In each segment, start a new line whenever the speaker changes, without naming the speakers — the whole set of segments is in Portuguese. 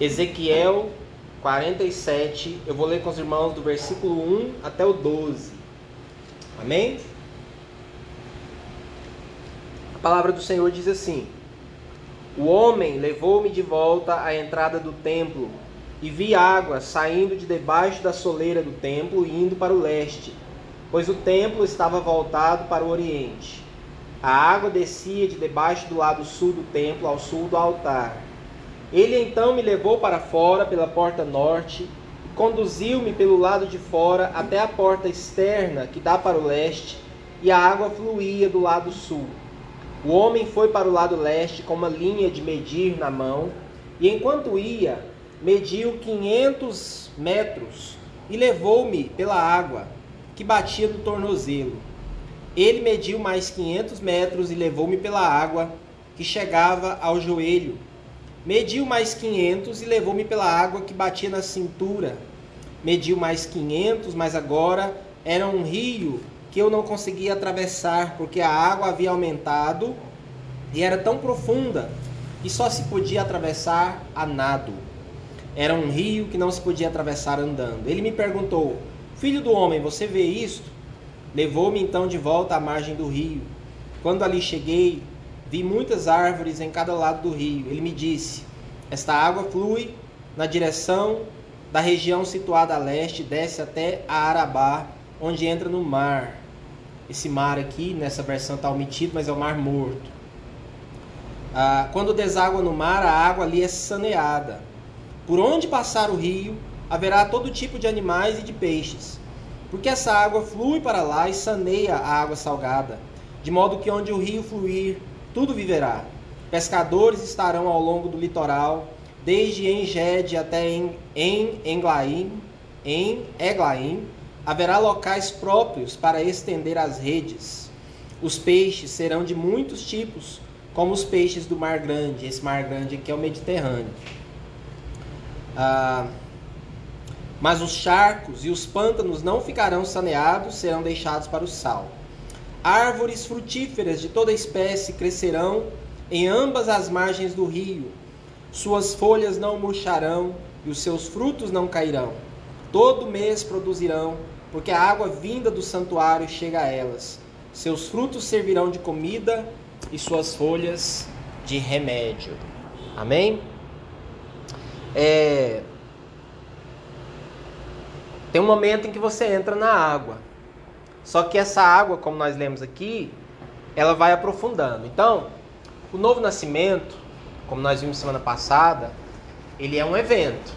Ezequiel 47, eu vou ler com os irmãos do versículo 1 até o 12. Amém? A palavra do Senhor diz assim: O homem levou-me de volta à entrada do templo, e vi água saindo de debaixo da soleira do templo e indo para o leste, pois o templo estava voltado para o oriente. A água descia de debaixo do lado sul do templo ao sul do altar. Ele então me levou para fora pela porta norte conduziu-me pelo lado de fora até a porta externa que dá para o leste, e a água fluía do lado sul. O homem foi para o lado leste com uma linha de medir na mão, e enquanto ia, mediu quinhentos metros e levou-me pela água que batia no tornozelo. Ele mediu mais quinhentos metros e levou-me pela água que chegava ao joelho. Mediu mais quinhentos e levou-me pela água que batia na cintura. Mediu mais quinhentos, mas agora era um rio que eu não conseguia atravessar, porque a água havia aumentado e era tão profunda que só se podia atravessar a nado. Era um rio que não se podia atravessar andando. Ele me perguntou: Filho do homem, você vê isto? Levou-me então de volta à margem do rio. Quando ali cheguei, vi muitas árvores em cada lado do rio. Ele me disse: Esta água flui na direção da região situada a leste, desce até a Arabá, onde entra no mar. Esse mar aqui, nessa versão está omitido, mas é o mar morto. Ah, quando deságua no mar, a água ali é saneada. Por onde passar o rio, haverá todo tipo de animais e de peixes, porque essa água flui para lá e saneia a água salgada, de modo que onde o rio fluir, tudo viverá. Pescadores estarão ao longo do litoral, desde Engede até em, em Englaim, em Eglaim, haverá locais próprios para estender as redes. Os peixes serão de muitos tipos, como os peixes do Mar Grande. Esse Mar Grande aqui é o Mediterrâneo. Ah, mas os charcos e os pântanos não ficarão saneados, serão deixados para o sal. Árvores frutíferas de toda espécie crescerão em ambas as margens do rio. Suas folhas não murcharão e os seus frutos não cairão. Todo mês produzirão, porque a água vinda do santuário chega a elas. Seus frutos servirão de comida e suas folhas de remédio. Amém? É... Tem um momento em que você entra na água. Só que essa água, como nós lemos aqui, ela vai aprofundando. Então, o novo nascimento, como nós vimos semana passada, ele é um evento.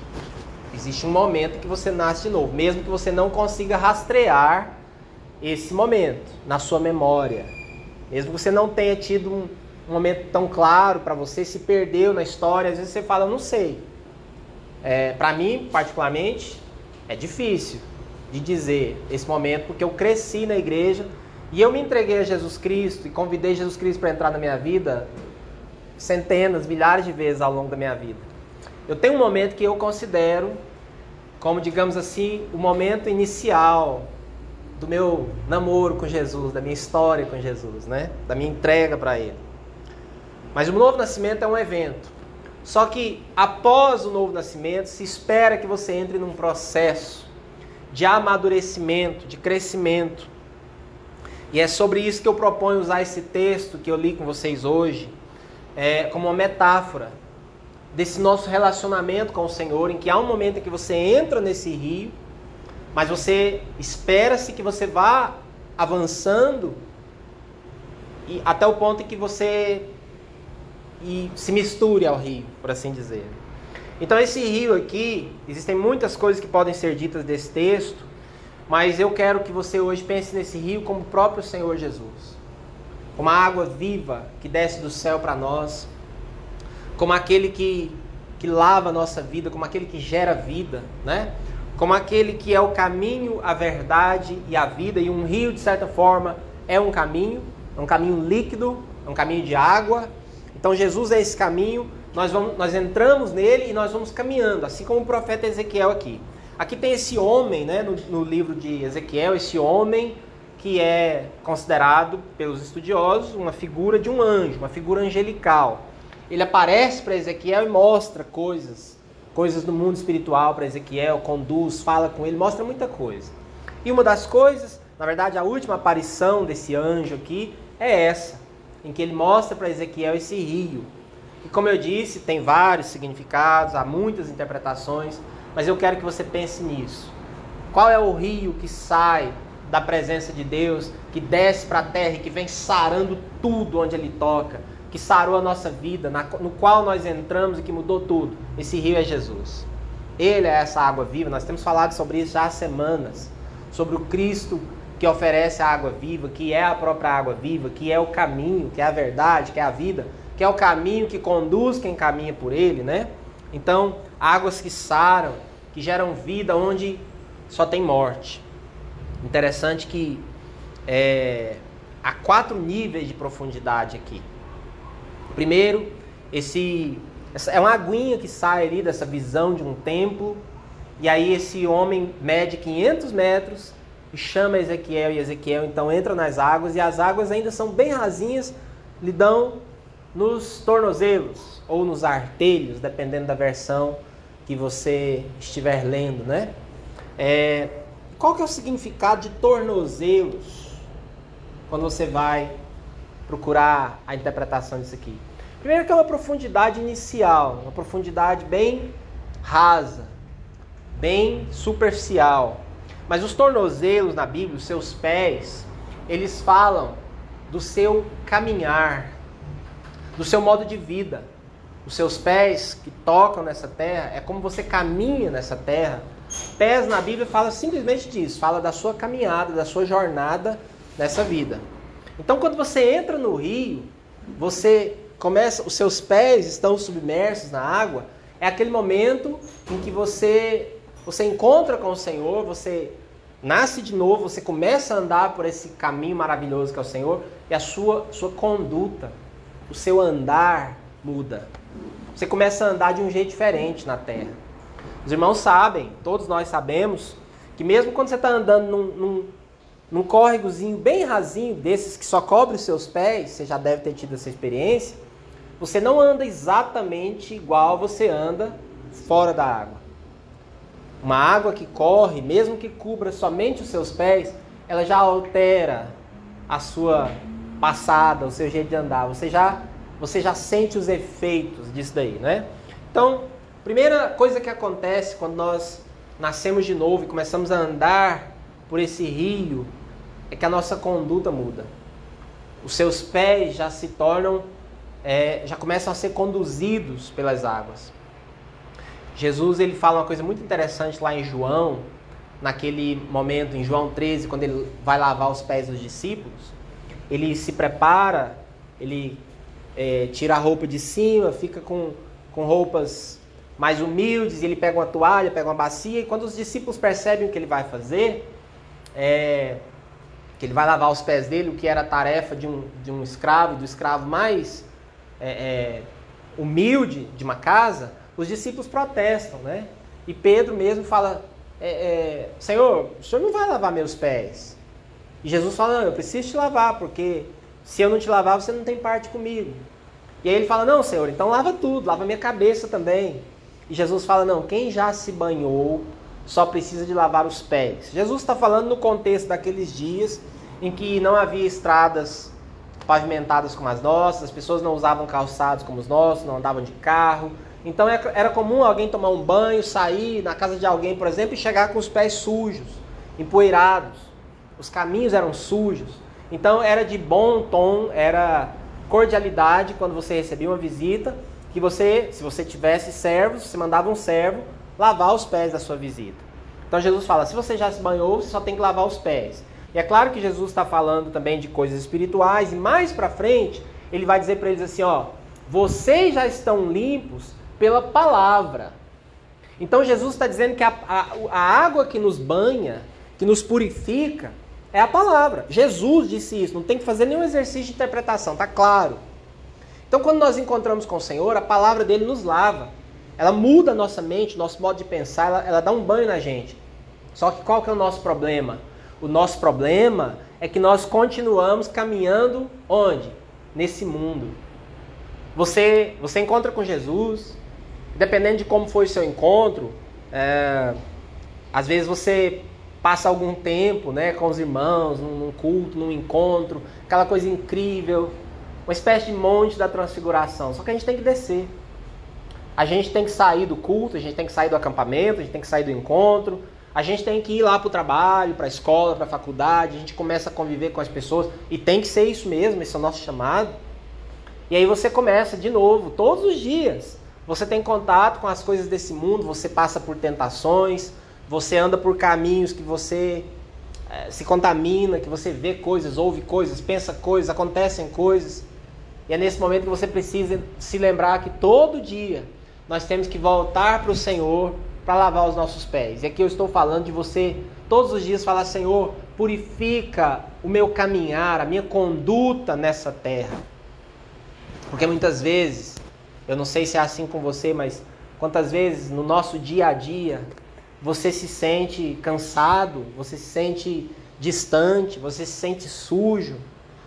Existe um momento que você nasce de novo, mesmo que você não consiga rastrear esse momento na sua memória. Mesmo que você não tenha tido um, um momento tão claro para você, se perdeu na história, às vezes você fala, não sei. É, para mim, particularmente, é difícil de dizer esse momento, porque eu cresci na igreja e eu me entreguei a Jesus Cristo e convidei Jesus Cristo para entrar na minha vida centenas, milhares de vezes ao longo da minha vida. Eu tenho um momento que eu considero como, digamos assim, o momento inicial do meu namoro com Jesus, da minha história com Jesus, né? Da minha entrega para Ele. Mas o novo nascimento é um evento. Só que após o novo nascimento, se espera que você entre num processo de amadurecimento, de crescimento. E é sobre isso que eu proponho usar esse texto que eu li com vocês hoje, é, como uma metáfora desse nosso relacionamento com o Senhor, em que há um momento em que você entra nesse rio, mas você espera-se que você vá avançando e até o ponto em que você e se misture ao rio, por assim dizer. Então esse rio aqui, existem muitas coisas que podem ser ditas desse texto, mas eu quero que você hoje pense nesse rio como o próprio Senhor Jesus. Como a água viva que desce do céu para nós, como aquele que, que lava a nossa vida, como aquele que gera vida, né? Como aquele que é o caminho, a verdade e a vida, e um rio, de certa forma, é um caminho, é um caminho líquido, é um caminho de água, então Jesus é esse caminho, nós, vamos, nós entramos nele e nós vamos caminhando, assim como o profeta Ezequiel aqui. Aqui tem esse homem, né, no, no livro de Ezequiel, esse homem que é considerado pelos estudiosos uma figura de um anjo, uma figura angelical. Ele aparece para Ezequiel e mostra coisas coisas do mundo espiritual para Ezequiel, conduz, fala com ele, mostra muita coisa. E uma das coisas, na verdade, a última aparição desse anjo aqui é essa, em que ele mostra para Ezequiel esse rio. E como eu disse, tem vários significados, há muitas interpretações, mas eu quero que você pense nisso. Qual é o rio que sai da presença de Deus, que desce para a terra e que vem sarando tudo onde ele toca, que sarou a nossa vida, no qual nós entramos e que mudou tudo? Esse rio é Jesus. Ele é essa água viva. Nós temos falado sobre isso já há semanas, sobre o Cristo que oferece a água viva, que é a própria água viva, que é o caminho, que é a verdade, que é a vida, que é o caminho que conduz quem caminha por ele, né? Então, águas que saram, que geram vida onde só tem morte. Interessante que é, há quatro níveis de profundidade aqui. Primeiro, esse é uma aguinha que sai ali dessa visão de um templo, e aí esse homem mede 500 metros e chama Ezequiel, e Ezequiel então entra nas águas, e as águas ainda são bem rasinhas, lhe dão nos tornozelos ou nos artelhos, dependendo da versão que você estiver lendo, né? É, qual que é o significado de tornozelos quando você vai procurar a interpretação disso aqui? Primeiro que é uma profundidade inicial, uma profundidade bem rasa, bem superficial. Mas os tornozelos na Bíblia, os seus pés, eles falam do seu caminhar, do seu modo de vida. Os seus pés que tocam nessa terra é como você caminha nessa terra. Pés na Bíblia fala simplesmente disso, fala da sua caminhada, da sua jornada nessa vida. Então, quando você entra no rio, você começa, os seus pés estão submersos na água. É aquele momento em que você você encontra com o Senhor, você nasce de novo, você começa a andar por esse caminho maravilhoso que é o Senhor e a sua sua conduta, o seu andar muda. Você começa a andar de um jeito diferente na terra. Os irmãos sabem, todos nós sabemos, que mesmo quando você está andando num, num, num córregozinho bem rasinho, desses que só cobre os seus pés, você já deve ter tido essa experiência, você não anda exatamente igual você anda fora da água. Uma água que corre, mesmo que cubra somente os seus pés, ela já altera a sua passada, o seu jeito de andar. Você já, você já sente os efeitos disso daí, né? Então, primeira coisa que acontece quando nós nascemos de novo e começamos a andar por esse rio é que a nossa conduta muda. Os seus pés já se tornam, é, já começam a ser conduzidos pelas águas. Jesus ele fala uma coisa muito interessante lá em João, naquele momento, em João 13, quando ele vai lavar os pés dos discípulos. Ele se prepara, ele é, tira a roupa de cima, fica com, com roupas mais humildes, ele pega uma toalha, pega uma bacia, e quando os discípulos percebem o que ele vai fazer, é, que ele vai lavar os pés dele, o que era a tarefa de um, de um escravo, do escravo mais é, é, humilde de uma casa, os discípulos protestam, né? E Pedro mesmo fala: é, é, Senhor, o senhor não vai lavar meus pés. E Jesus fala: Não, eu preciso te lavar, porque se eu não te lavar, você não tem parte comigo. E aí ele fala: Não, Senhor, então lava tudo, lava minha cabeça também. E Jesus fala: Não, quem já se banhou só precisa de lavar os pés. Jesus está falando no contexto daqueles dias em que não havia estradas pavimentadas como as nossas, as pessoas não usavam calçados como os nossos, não andavam de carro. Então é, era comum alguém tomar um banho, sair na casa de alguém, por exemplo, e chegar com os pés sujos, empoeirados. Os caminhos eram sujos. Então era de bom tom, era cordialidade quando você recebia uma visita, que você, se você tivesse servos, você mandava um servo lavar os pés da sua visita. Então Jesus fala: se você já se banhou, você só tem que lavar os pés. E é claro que Jesus está falando também de coisas espirituais, e mais para frente ele vai dizer para eles assim: ó, vocês já estão limpos pela palavra. Então Jesus está dizendo que a, a, a, água que nos banha, que nos purifica, é a palavra. Jesus disse isso, não tem que fazer nenhum exercício de interpretação, tá claro. Então quando nós encontramos com o Senhor, a palavra dele nos lava. Ela muda a nossa mente, nosso modo de pensar, ela, ela dá um banho na gente. Só que qual que é o nosso problema? O nosso problema é que nós continuamos caminhando onde? Nesse mundo. Você, você encontra com Jesus, Dependendo de como foi o seu encontro, é, às vezes você passa algum tempo né, com os irmãos, num culto, num encontro, aquela coisa incrível, uma espécie de monte da transfiguração. Só que a gente tem que descer. A gente tem que sair do culto, a gente tem que sair do acampamento, a gente tem que sair do encontro, a gente tem que ir lá para o trabalho, para a escola, para a faculdade, a gente começa a conviver com as pessoas e tem que ser isso mesmo, esse é o nosso chamado. E aí você começa de novo, todos os dias. Você tem contato com as coisas desse mundo, você passa por tentações, você anda por caminhos que você é, se contamina, que você vê coisas, ouve coisas, pensa coisas, acontecem coisas. E é nesse momento que você precisa se lembrar que todo dia nós temos que voltar para o Senhor para lavar os nossos pés. E aqui eu estou falando de você todos os dias falar: Senhor, purifica o meu caminhar, a minha conduta nessa terra. Porque muitas vezes, eu não sei se é assim com você, mas quantas vezes no nosso dia a dia você se sente cansado, você se sente distante, você se sente sujo,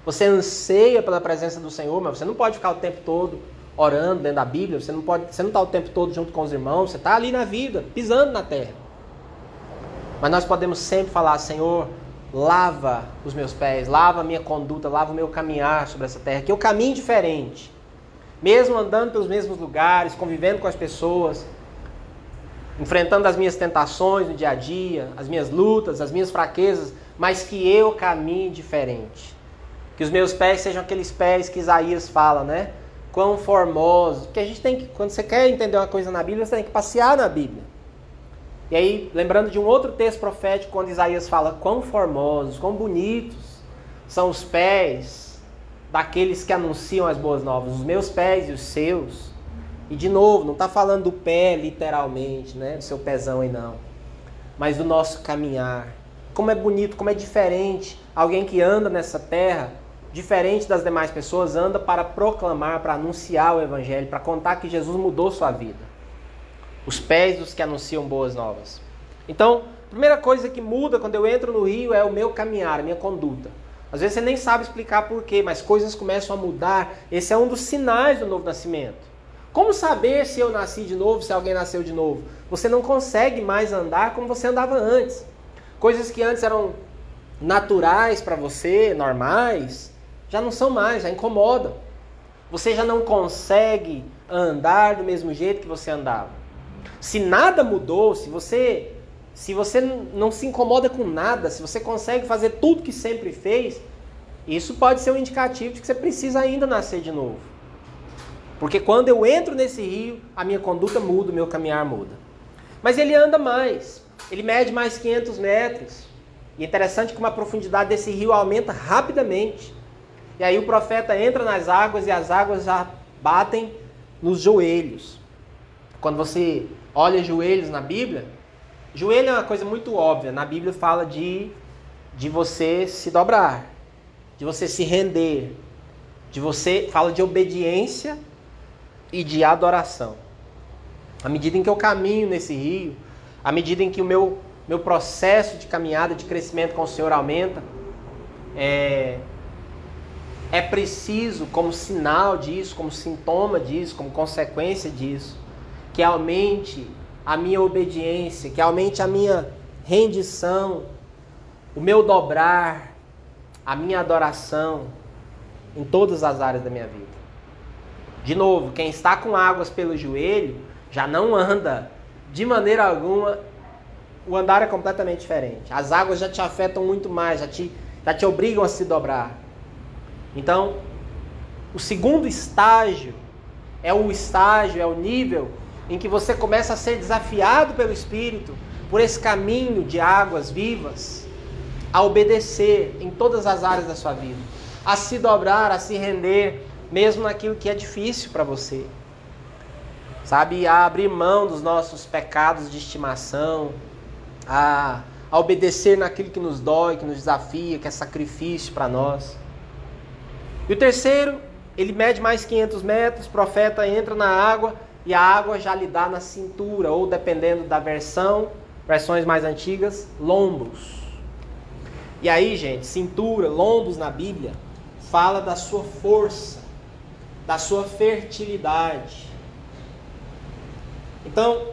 você anseia pela presença do Senhor, mas você não pode ficar o tempo todo orando dentro da Bíblia, você não pode, você não está o tempo todo junto com os irmãos, você está ali na vida, pisando na terra. Mas nós podemos sempre falar, Senhor, lava os meus pés, lava a minha conduta, lava o meu caminhar sobre essa terra, que eu caminho diferente. Mesmo andando pelos mesmos lugares, convivendo com as pessoas, enfrentando as minhas tentações no dia a dia, as minhas lutas, as minhas fraquezas, mas que eu caminhe diferente. Que os meus pés sejam aqueles pés que Isaías fala, né? quão formosos. Porque a gente tem que, quando você quer entender uma coisa na Bíblia, você tem que passear na Bíblia. E aí, lembrando de um outro texto profético, quando Isaías fala quão formosos, quão bonitos são os pés daqueles que anunciam as boas novas, os meus pés e os seus. E de novo, não está falando do pé literalmente, né, do seu pezão aí não, mas do nosso caminhar. Como é bonito, como é diferente alguém que anda nessa terra diferente das demais pessoas, anda para proclamar, para anunciar o Evangelho, para contar que Jesus mudou sua vida. Os pés dos que anunciam boas novas. Então, a primeira coisa que muda quando eu entro no rio é o meu caminhar, a minha conduta. Às vezes você nem sabe explicar porquê, mas coisas começam a mudar. Esse é um dos sinais do novo nascimento. Como saber se eu nasci de novo, se alguém nasceu de novo? Você não consegue mais andar como você andava antes. Coisas que antes eram naturais para você, normais, já não são mais, já incomodam. Você já não consegue andar do mesmo jeito que você andava. Se nada mudou, se você se você não se incomoda com nada, se você consegue fazer tudo que sempre fez, isso pode ser um indicativo de que você precisa ainda nascer de novo. Porque quando eu entro nesse rio, a minha conduta muda, o meu caminhar muda. Mas ele anda mais, ele mede mais 500 metros. E é interessante que uma profundidade desse rio aumenta rapidamente. E aí o profeta entra nas águas e as águas já batem nos joelhos. Quando você olha joelhos na Bíblia, joelho é uma coisa muito óbvia. Na Bíblia fala de, de você se dobrar, de você se render, de você fala de obediência e de adoração. À medida em que eu caminho nesse rio, à medida em que o meu, meu processo de caminhada, de crescimento com o Senhor aumenta, é, é preciso, como sinal disso, como sintoma disso, como consequência disso, que aumente a minha obediência, que aumente a minha rendição, o meu dobrar, a minha adoração em todas as áreas da minha vida. De novo, quem está com águas pelo joelho já não anda de maneira alguma. O andar é completamente diferente. As águas já te afetam muito mais, já te, já te obrigam a se dobrar. Então, o segundo estágio é o estágio, é o nível em que você começa a ser desafiado pelo Espírito por esse caminho de águas vivas, a obedecer em todas as áreas da sua vida, a se dobrar, a se render, mesmo naquilo que é difícil para você. Sabe, a abrir mão dos nossos pecados de estimação, a, a obedecer naquilo que nos dói, que nos desafia, que é sacrifício para nós. E o terceiro, ele mede mais 500 metros, o profeta entra na água e a água já lhe dá na cintura, ou dependendo da versão, versões mais antigas, lombos. E aí, gente, cintura, lombos na Bíblia, fala da sua força, da sua fertilidade. Então,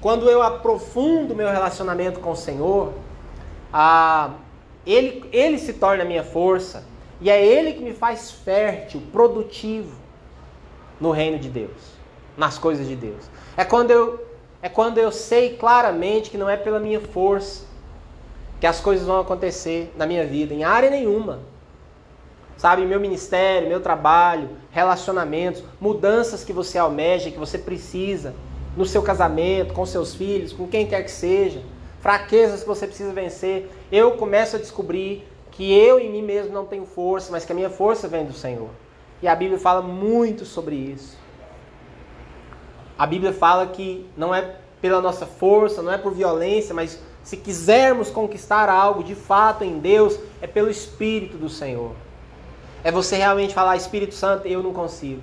quando eu aprofundo meu relacionamento com o Senhor, a, ele, ele se torna a minha força e é Ele que me faz fértil, produtivo no reino de Deus, nas coisas de Deus. É quando eu, é quando eu sei claramente que não é pela minha força que as coisas vão acontecer na minha vida, em área nenhuma. Sabe, meu ministério, meu trabalho, relacionamentos, mudanças que você almeja, que você precisa no seu casamento, com seus filhos, com quem quer que seja, fraquezas que você precisa vencer, eu começo a descobrir que eu em mim mesmo não tenho força, mas que a minha força vem do Senhor. E a Bíblia fala muito sobre isso. A Bíblia fala que não é pela nossa força, não é por violência, mas se quisermos conquistar algo de fato em Deus, é pelo Espírito do Senhor. É você realmente falar, Espírito Santo, eu não consigo.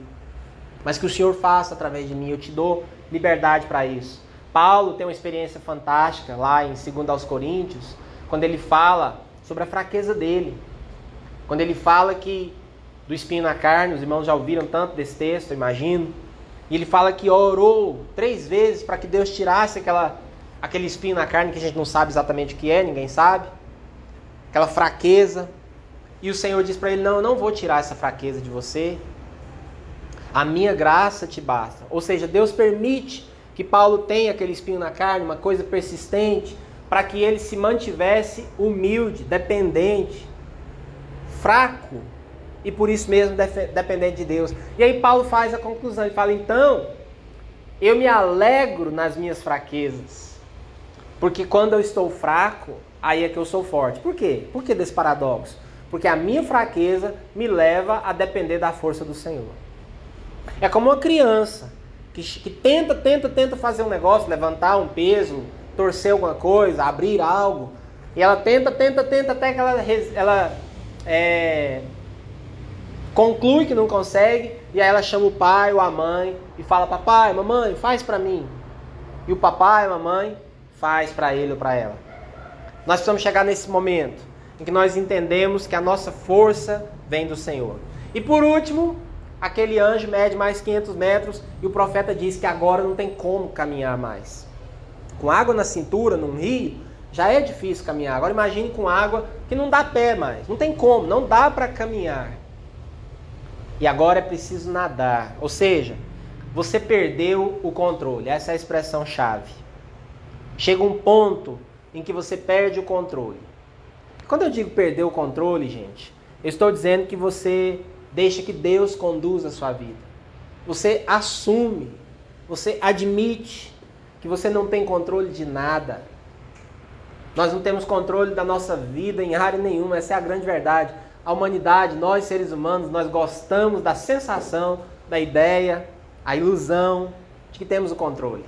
Mas que o Senhor faça através de mim, eu te dou liberdade para isso. Paulo tem uma experiência fantástica lá em 2 aos Coríntios, quando ele fala sobre a fraqueza dele. Quando ele fala que do espinho na carne, os irmãos já ouviram tanto desse texto, imagino. E ele fala que orou três vezes para que Deus tirasse aquela, aquele espinho na carne que a gente não sabe exatamente o que é, ninguém sabe. Aquela fraqueza. E o Senhor diz para ele: Não, eu não vou tirar essa fraqueza de você. A minha graça te basta. Ou seja, Deus permite que Paulo tenha aquele espinho na carne, uma coisa persistente, para que ele se mantivesse humilde, dependente, fraco e por isso mesmo dependente de Deus. E aí Paulo faz a conclusão, ele fala: "Então, eu me alegro nas minhas fraquezas, porque quando eu estou fraco, aí é que eu sou forte". Por quê? Por que desse paradoxo? Porque a minha fraqueza me leva a depender da força do Senhor. É como uma criança que, que tenta, tenta, tenta fazer um negócio, levantar um peso, torcer alguma coisa, abrir algo. E ela tenta, tenta, tenta até que ela, ela é, conclui que não consegue. E aí ela chama o pai ou a mãe e fala: Papai, mamãe, faz para mim. E o papai, a mamãe, faz para ele ou para ela. Nós precisamos chegar nesse momento em que nós entendemos que a nossa força vem do Senhor. E por último, aquele anjo mede mais 500 metros e o profeta diz que agora não tem como caminhar mais com água na cintura, num rio, já é difícil caminhar. Agora imagine com água que não dá pé mais, não tem como, não dá para caminhar. E agora é preciso nadar. Ou seja, você perdeu o controle. Essa é a expressão chave. Chega um ponto em que você perde o controle. Quando eu digo perder o controle, gente, eu estou dizendo que você deixa que Deus conduza a sua vida. Você assume, você admite que você não tem controle de nada. Nós não temos controle da nossa vida em área nenhuma, essa é a grande verdade. A humanidade, nós seres humanos, nós gostamos da sensação, da ideia, a ilusão de que temos o controle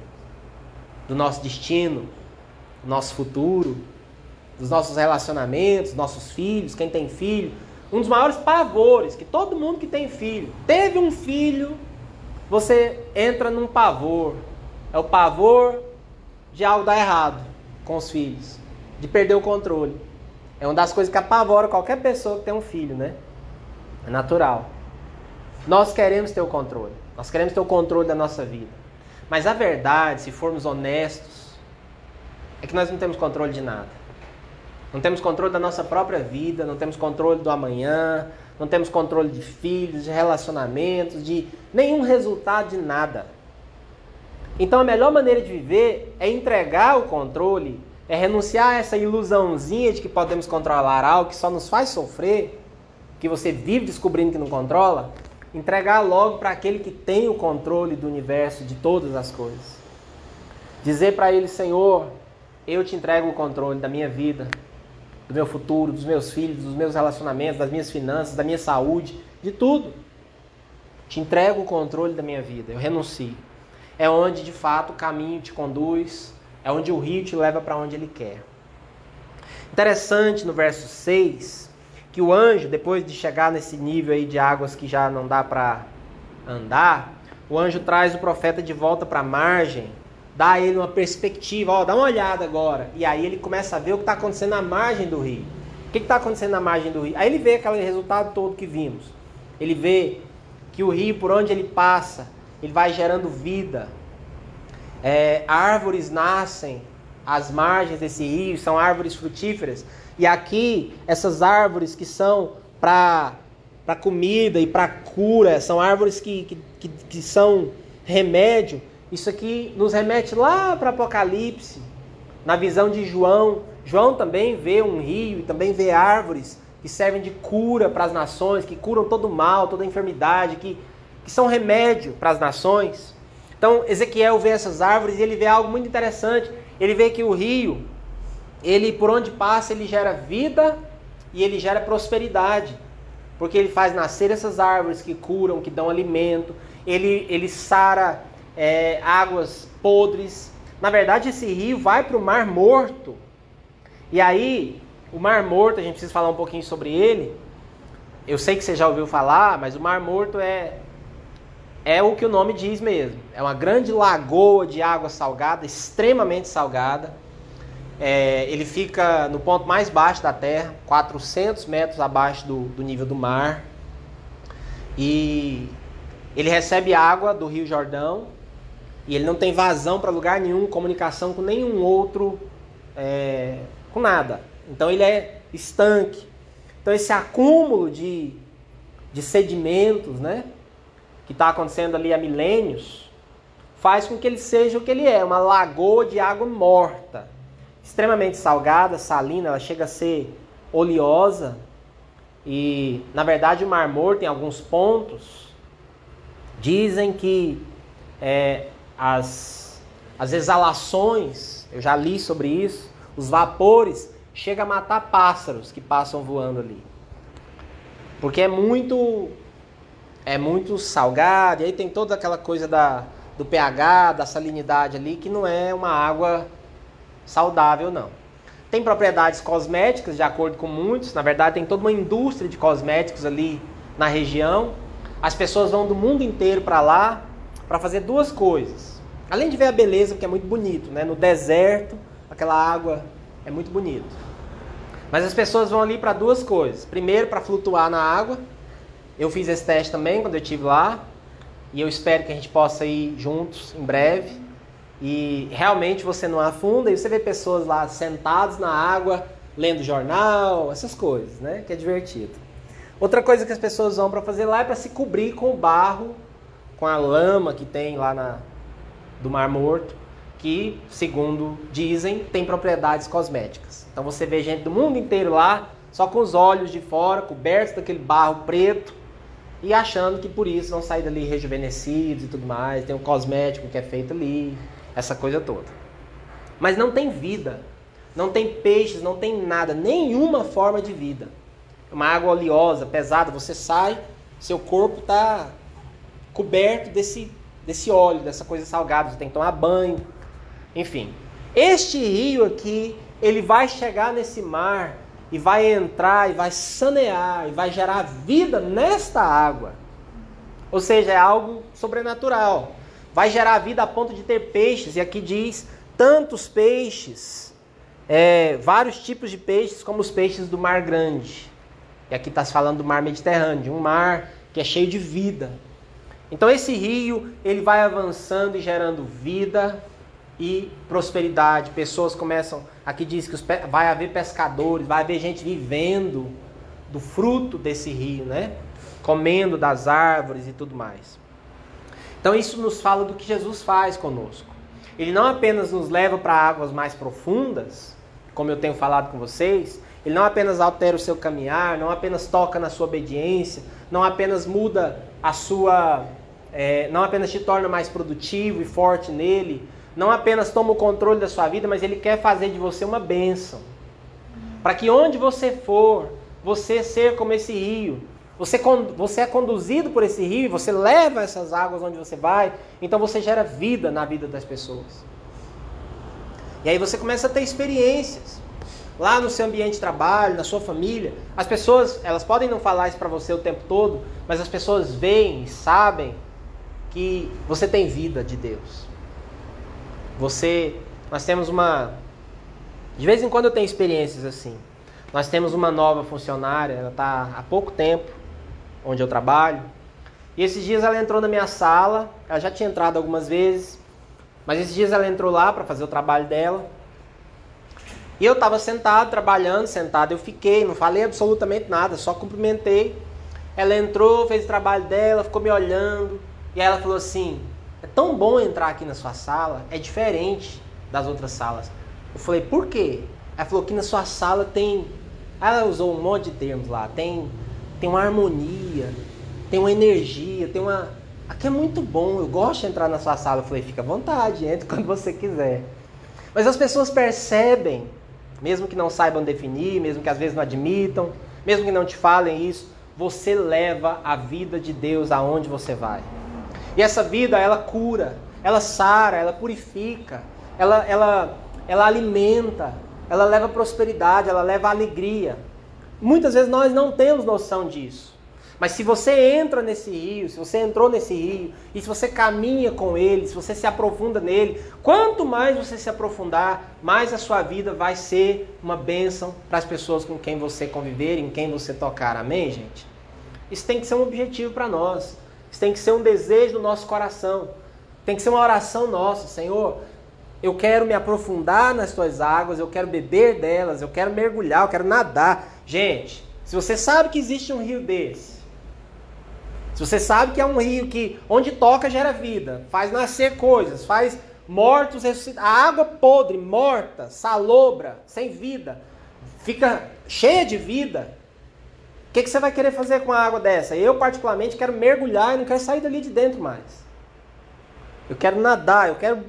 do nosso destino, do nosso futuro, dos nossos relacionamentos, nossos filhos, quem tem filho. Um dos maiores pavores que todo mundo que tem filho, teve um filho, você entra num pavor, é o pavor de algo dar errado com os filhos, de perder o controle. É uma das coisas que apavora qualquer pessoa que tem um filho, né? É natural. Nós queremos ter o controle. Nós queremos ter o controle da nossa vida. Mas a verdade, se formos honestos, é que nós não temos controle de nada. Não temos controle da nossa própria vida, não temos controle do amanhã, não temos controle de filhos, de relacionamentos, de nenhum resultado de nada. Então a melhor maneira de viver é entregar o controle, é renunciar a essa ilusãozinha de que podemos controlar algo que só nos faz sofrer, que você vive descobrindo que não controla, entregar logo para aquele que tem o controle do universo, de todas as coisas. Dizer para ele, Senhor, eu te entrego o controle da minha vida, do meu futuro, dos meus filhos, dos meus relacionamentos, das minhas finanças, da minha saúde, de tudo. Te entrego o controle da minha vida, eu renuncio é onde de fato o caminho te conduz, é onde o rio te leva para onde ele quer. Interessante no verso 6 que o anjo, depois de chegar nesse nível aí de águas que já não dá para andar, o anjo traz o profeta de volta para a margem, dá a ele uma perspectiva, ó, dá uma olhada agora. E aí ele começa a ver o que está acontecendo na margem do rio. O que está acontecendo na margem do rio? Aí ele vê aquele resultado todo que vimos. Ele vê que o rio, por onde ele passa, ele vai gerando vida. é, árvores nascem às margens desse rio, são árvores frutíferas. E aqui, essas árvores que são para comida e para cura, são árvores que, que, que, que são remédio. Isso aqui nos remete lá para Apocalipse, na visão de João. João também vê um rio e também vê árvores que servem de cura para as nações, que curam todo mal, toda enfermidade, que, que são remédio para as nações. Então Ezequiel vê essas árvores e ele vê algo muito interessante. Ele vê que o rio, ele por onde passa, ele gera vida e ele gera prosperidade. Porque ele faz nascer essas árvores que curam, que dão alimento. Ele, ele sara é, águas podres. Na verdade, esse rio vai para o Mar Morto. E aí, o Mar Morto, a gente precisa falar um pouquinho sobre ele. Eu sei que você já ouviu falar, mas o Mar Morto é é o que o nome diz mesmo. É uma grande lagoa de água salgada, extremamente salgada. É, ele fica no ponto mais baixo da Terra, 400 metros abaixo do, do nível do mar. E ele recebe água do Rio Jordão. E ele não tem vazão para lugar nenhum, comunicação com nenhum outro, é, com nada. Então ele é estanque. Então esse acúmulo de, de sedimentos, né? que está acontecendo ali há milênios, faz com que ele seja o que ele é, uma lagoa de água morta, extremamente salgada, salina, ela chega a ser oleosa. E, na verdade, o Mar Morto, em alguns pontos, dizem que é, as, as exalações, eu já li sobre isso, os vapores, chega a matar pássaros que passam voando ali. Porque é muito é muito salgado, e aí tem toda aquela coisa da, do pH, da salinidade ali, que não é uma água saudável, não. Tem propriedades cosméticas, de acordo com muitos, na verdade tem toda uma indústria de cosméticos ali na região. As pessoas vão do mundo inteiro para lá para fazer duas coisas. Além de ver a beleza, que é muito bonito, né? No deserto, aquela água é muito bonito. Mas as pessoas vão ali para duas coisas. Primeiro, para flutuar na água, eu fiz esse teste também quando eu estive lá. E eu espero que a gente possa ir juntos em breve. E realmente você não afunda e você vê pessoas lá sentadas na água, lendo jornal, essas coisas, né? Que é divertido. Outra coisa que as pessoas vão para fazer lá é para se cobrir com barro, com a lama que tem lá na, do Mar Morto, que, segundo dizem, tem propriedades cosméticas. Então você vê gente do mundo inteiro lá, só com os olhos de fora, cobertos daquele barro preto, e achando que por isso vão sair dali rejuvenescidos e tudo mais, tem um cosmético que é feito ali, essa coisa toda. Mas não tem vida, não tem peixes, não tem nada, nenhuma forma de vida. Uma água oleosa, pesada, você sai, seu corpo está coberto desse, desse óleo, dessa coisa salgada, você tem que tomar banho, enfim. Este rio aqui, ele vai chegar nesse mar e vai entrar e vai sanear e vai gerar vida nesta água. Ou seja, é algo sobrenatural. Vai gerar vida a ponto de ter peixes, e aqui diz tantos peixes, é, vários tipos de peixes, como os peixes do Mar Grande. E aqui está se falando do Mar Mediterrâneo, de um mar que é cheio de vida. Então esse rio ele vai avançando e gerando vida e prosperidade. Pessoas começam Aqui diz que vai haver pescadores, vai haver gente vivendo do fruto desse rio, né? Comendo das árvores e tudo mais. Então isso nos fala do que Jesus faz conosco. Ele não apenas nos leva para águas mais profundas, como eu tenho falado com vocês, ele não apenas altera o seu caminhar, não apenas toca na sua obediência, não apenas muda a sua. É, não apenas te torna mais produtivo e forte nele, não apenas toma o controle da sua vida, mas ele quer fazer de você uma bênção. Para que onde você for, você ser como esse rio. Você, você é conduzido por esse rio, você leva essas águas onde você vai, então você gera vida na vida das pessoas. E aí você começa a ter experiências. Lá no seu ambiente de trabalho, na sua família, as pessoas, elas podem não falar isso para você o tempo todo, mas as pessoas veem e sabem que você tem vida de Deus. Você, nós temos uma, de vez em quando eu tenho experiências assim. Nós temos uma nova funcionária, ela está há pouco tempo onde eu trabalho. E esses dias ela entrou na minha sala, ela já tinha entrado algumas vezes. Mas esses dias ela entrou lá para fazer o trabalho dela. E eu estava sentado, trabalhando, sentado. Eu fiquei, não falei absolutamente nada, só cumprimentei. Ela entrou, fez o trabalho dela, ficou me olhando. E aí ela falou assim: É tão bom entrar aqui na sua sala, é diferente das outras salas. Eu falei: Por quê? Ela falou que na sua sala tem. Ela usou um monte de termos lá. Tem, tem uma harmonia, tem uma energia, tem uma. Aqui é muito bom, eu gosto de entrar na sua sala. Eu falei: Fica à vontade, entre quando você quiser. Mas as pessoas percebem, mesmo que não saibam definir, mesmo que às vezes não admitam, mesmo que não te falem isso, você leva a vida de Deus aonde você vai. E essa vida, ela cura, ela sara, ela purifica, ela, ela, ela alimenta, ela leva prosperidade, ela leva alegria. Muitas vezes nós não temos noção disso. Mas se você entra nesse rio, se você entrou nesse rio, e se você caminha com ele, se você se aprofunda nele, quanto mais você se aprofundar, mais a sua vida vai ser uma bênção para as pessoas com quem você conviver, em quem você tocar. Amém, gente? Isso tem que ser um objetivo para nós. Isso tem que ser um desejo do nosso coração. Tem que ser uma oração nossa, Senhor. Eu quero me aprofundar nas tuas águas, eu quero beber delas, eu quero mergulhar, eu quero nadar. Gente, se você sabe que existe um rio desse, se você sabe que é um rio que onde toca gera vida, faz nascer coisas, faz mortos ressuscitar, a água podre, morta, salobra, sem vida, fica cheia de vida. O que, que você vai querer fazer com a água dessa? Eu, particularmente, quero mergulhar e não quero sair dali de dentro mais. Eu quero nadar, eu quero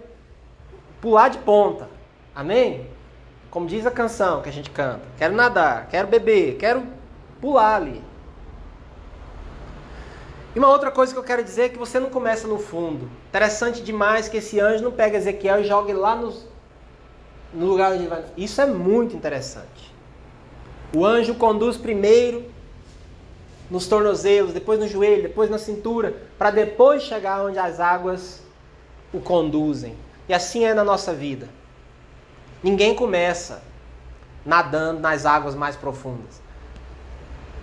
pular de ponta. Amém? Como diz a canção que a gente canta. Quero nadar, quero beber, quero pular ali. E uma outra coisa que eu quero dizer é que você não começa no fundo. Interessante demais que esse anjo não pega Ezequiel e joga lá nos, no lugar onde ele vai. Isso é muito interessante. O anjo conduz primeiro nos tornozelos, depois no joelho, depois na cintura, para depois chegar onde as águas o conduzem. E assim é na nossa vida. Ninguém começa nadando nas águas mais profundas.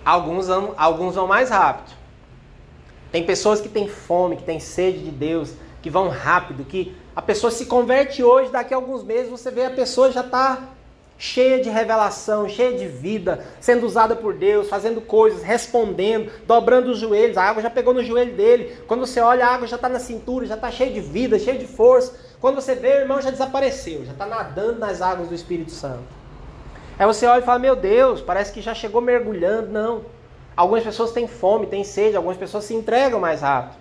Alguns vão, alguns vão mais rápido. Tem pessoas que têm fome, que têm sede de Deus, que vão rápido, que a pessoa se converte hoje, daqui a alguns meses você vê a pessoa já está cheia de revelação, cheia de vida, sendo usada por Deus, fazendo coisas, respondendo, dobrando os joelhos. A água já pegou no joelho dele. Quando você olha, a água já está na cintura, já está cheia de vida, cheia de força. Quando você vê, o irmão já desapareceu, já está nadando nas águas do Espírito Santo. Aí você olha e fala: Meu Deus, parece que já chegou mergulhando. Não. Algumas pessoas têm fome, têm sede, algumas pessoas se entregam mais rápido.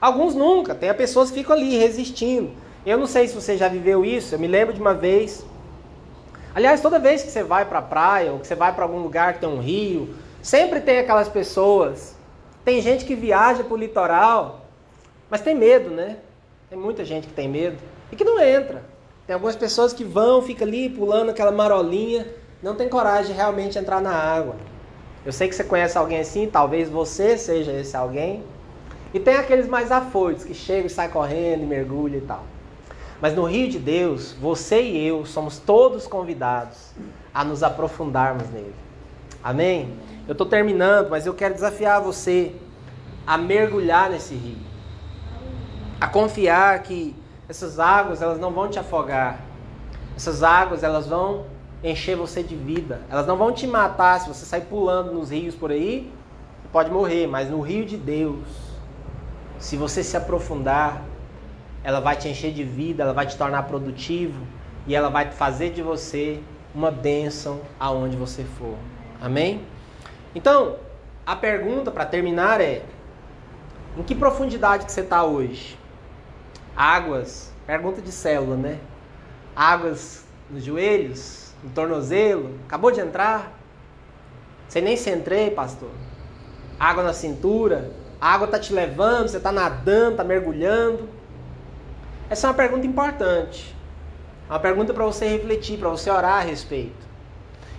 Alguns nunca, tem pessoas que ficam ali resistindo. Eu não sei se você já viveu isso, eu me lembro de uma vez. Aliás, toda vez que você vai para a praia ou que você vai para algum lugar que tem um rio, sempre tem aquelas pessoas. Tem gente que viaja para o litoral, mas tem medo, né? Tem muita gente que tem medo e que não entra. Tem algumas pessoas que vão, fica ali pulando aquela marolinha, não tem coragem de realmente entrar na água. Eu sei que você conhece alguém assim, talvez você seja esse alguém. E tem aqueles mais afoitos que chegam e saem correndo e mergulham e tal. Mas no Rio de Deus, você e eu somos todos convidados a nos aprofundarmos nele. Amém? Eu estou terminando, mas eu quero desafiar você a mergulhar nesse rio. A confiar que essas águas elas não vão te afogar. Essas águas elas vão encher você de vida. Elas não vão te matar se você sair pulando nos rios por aí, pode morrer, mas no rio de Deus, se você se aprofundar, ela vai te encher de vida, ela vai te tornar produtivo e ela vai fazer de você uma bênção aonde você for. Amém? Então, a pergunta para terminar é: em que profundidade que você está hoje? Águas, pergunta de célula, né? Águas nos joelhos, no tornozelo, acabou de entrar. Você nem se entrei, pastor. Água na cintura, a água está te levando, você está nadando, está mergulhando. Essa é uma pergunta importante. Uma pergunta para você refletir, para você orar a respeito.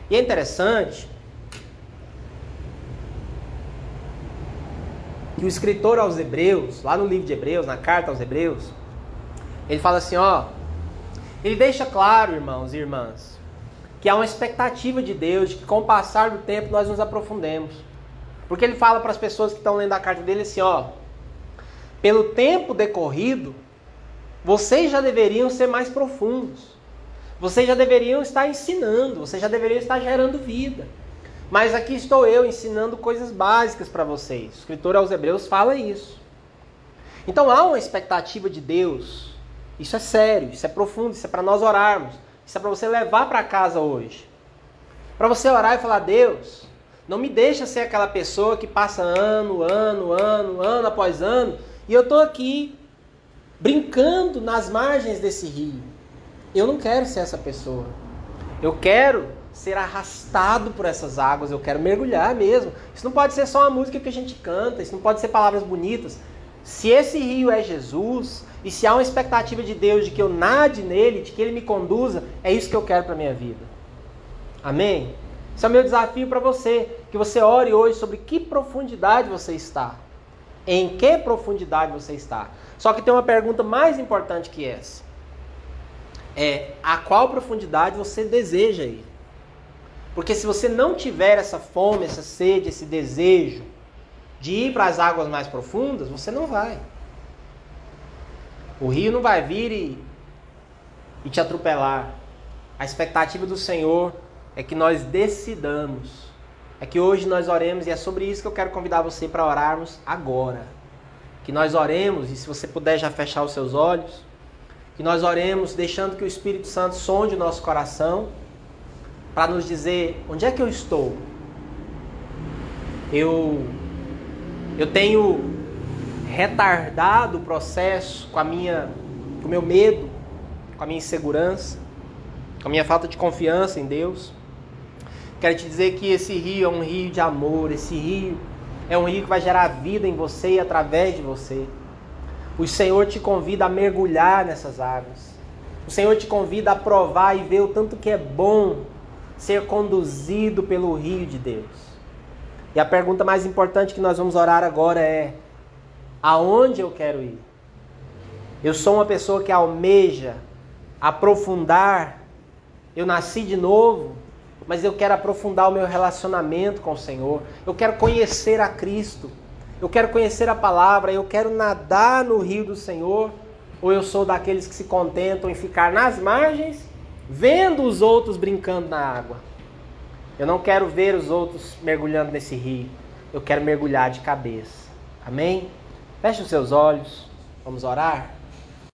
E é interessante que o escritor aos Hebreus, lá no livro de Hebreus, na carta aos Hebreus, ele fala assim, ó, ele deixa claro, irmãos e irmãs, que há uma expectativa de Deus de que com o passar do tempo nós nos aprofundemos. Porque ele fala para as pessoas que estão lendo a carta dele assim, ó, pelo tempo decorrido, vocês já deveriam ser mais profundos. Vocês já deveriam estar ensinando, vocês já deveriam estar gerando vida. Mas aqui estou eu ensinando coisas básicas para vocês. O escritor aos Hebreus fala isso. Então há uma expectativa de Deus. Isso é sério, isso é profundo, isso é para nós orarmos. Isso é para você levar para casa hoje. Para você orar e falar: Deus, não me deixa ser aquela pessoa que passa ano, ano, ano, ano após ano e eu estou aqui brincando nas margens desse rio. Eu não quero ser essa pessoa. Eu quero ser arrastado por essas águas, eu quero mergulhar mesmo. Isso não pode ser só uma música que a gente canta, isso não pode ser palavras bonitas. Se esse rio é Jesus, e se há uma expectativa de Deus de que eu nade nele, de que ele me conduza, é isso que eu quero para minha vida. Amém? Esse é o meu desafio para você, que você ore hoje sobre que profundidade você está. Em que profundidade você está? Só que tem uma pergunta mais importante que essa. É a qual profundidade você deseja ir? Porque se você não tiver essa fome, essa sede, esse desejo de ir para as águas mais profundas, você não vai. O rio não vai vir e, e te atropelar. A expectativa do Senhor é que nós decidamos. É que hoje nós oremos e é sobre isso que eu quero convidar você para orarmos agora. Que nós oremos e se você puder já fechar os seus olhos, que nós oremos deixando que o Espírito Santo sonde o nosso coração para nos dizer onde é que eu estou. Eu eu tenho retardado o processo com a minha com o meu medo, com a minha insegurança, com a minha falta de confiança em Deus. Quero te dizer que esse rio é um rio de amor, esse rio é um rio que vai gerar vida em você e através de você. O Senhor te convida a mergulhar nessas águas. O Senhor te convida a provar e ver o tanto que é bom ser conduzido pelo rio de Deus. E a pergunta mais importante que nós vamos orar agora é: aonde eu quero ir? Eu sou uma pessoa que almeja aprofundar. Eu nasci de novo, mas eu quero aprofundar o meu relacionamento com o Senhor. Eu quero conhecer a Cristo. Eu quero conhecer a palavra, eu quero nadar no rio do Senhor, ou eu sou daqueles que se contentam em ficar nas margens vendo os outros brincando na água. Eu não quero ver os outros mergulhando nesse rio. Eu quero mergulhar de cabeça. Amém? Feche os seus olhos. Vamos orar?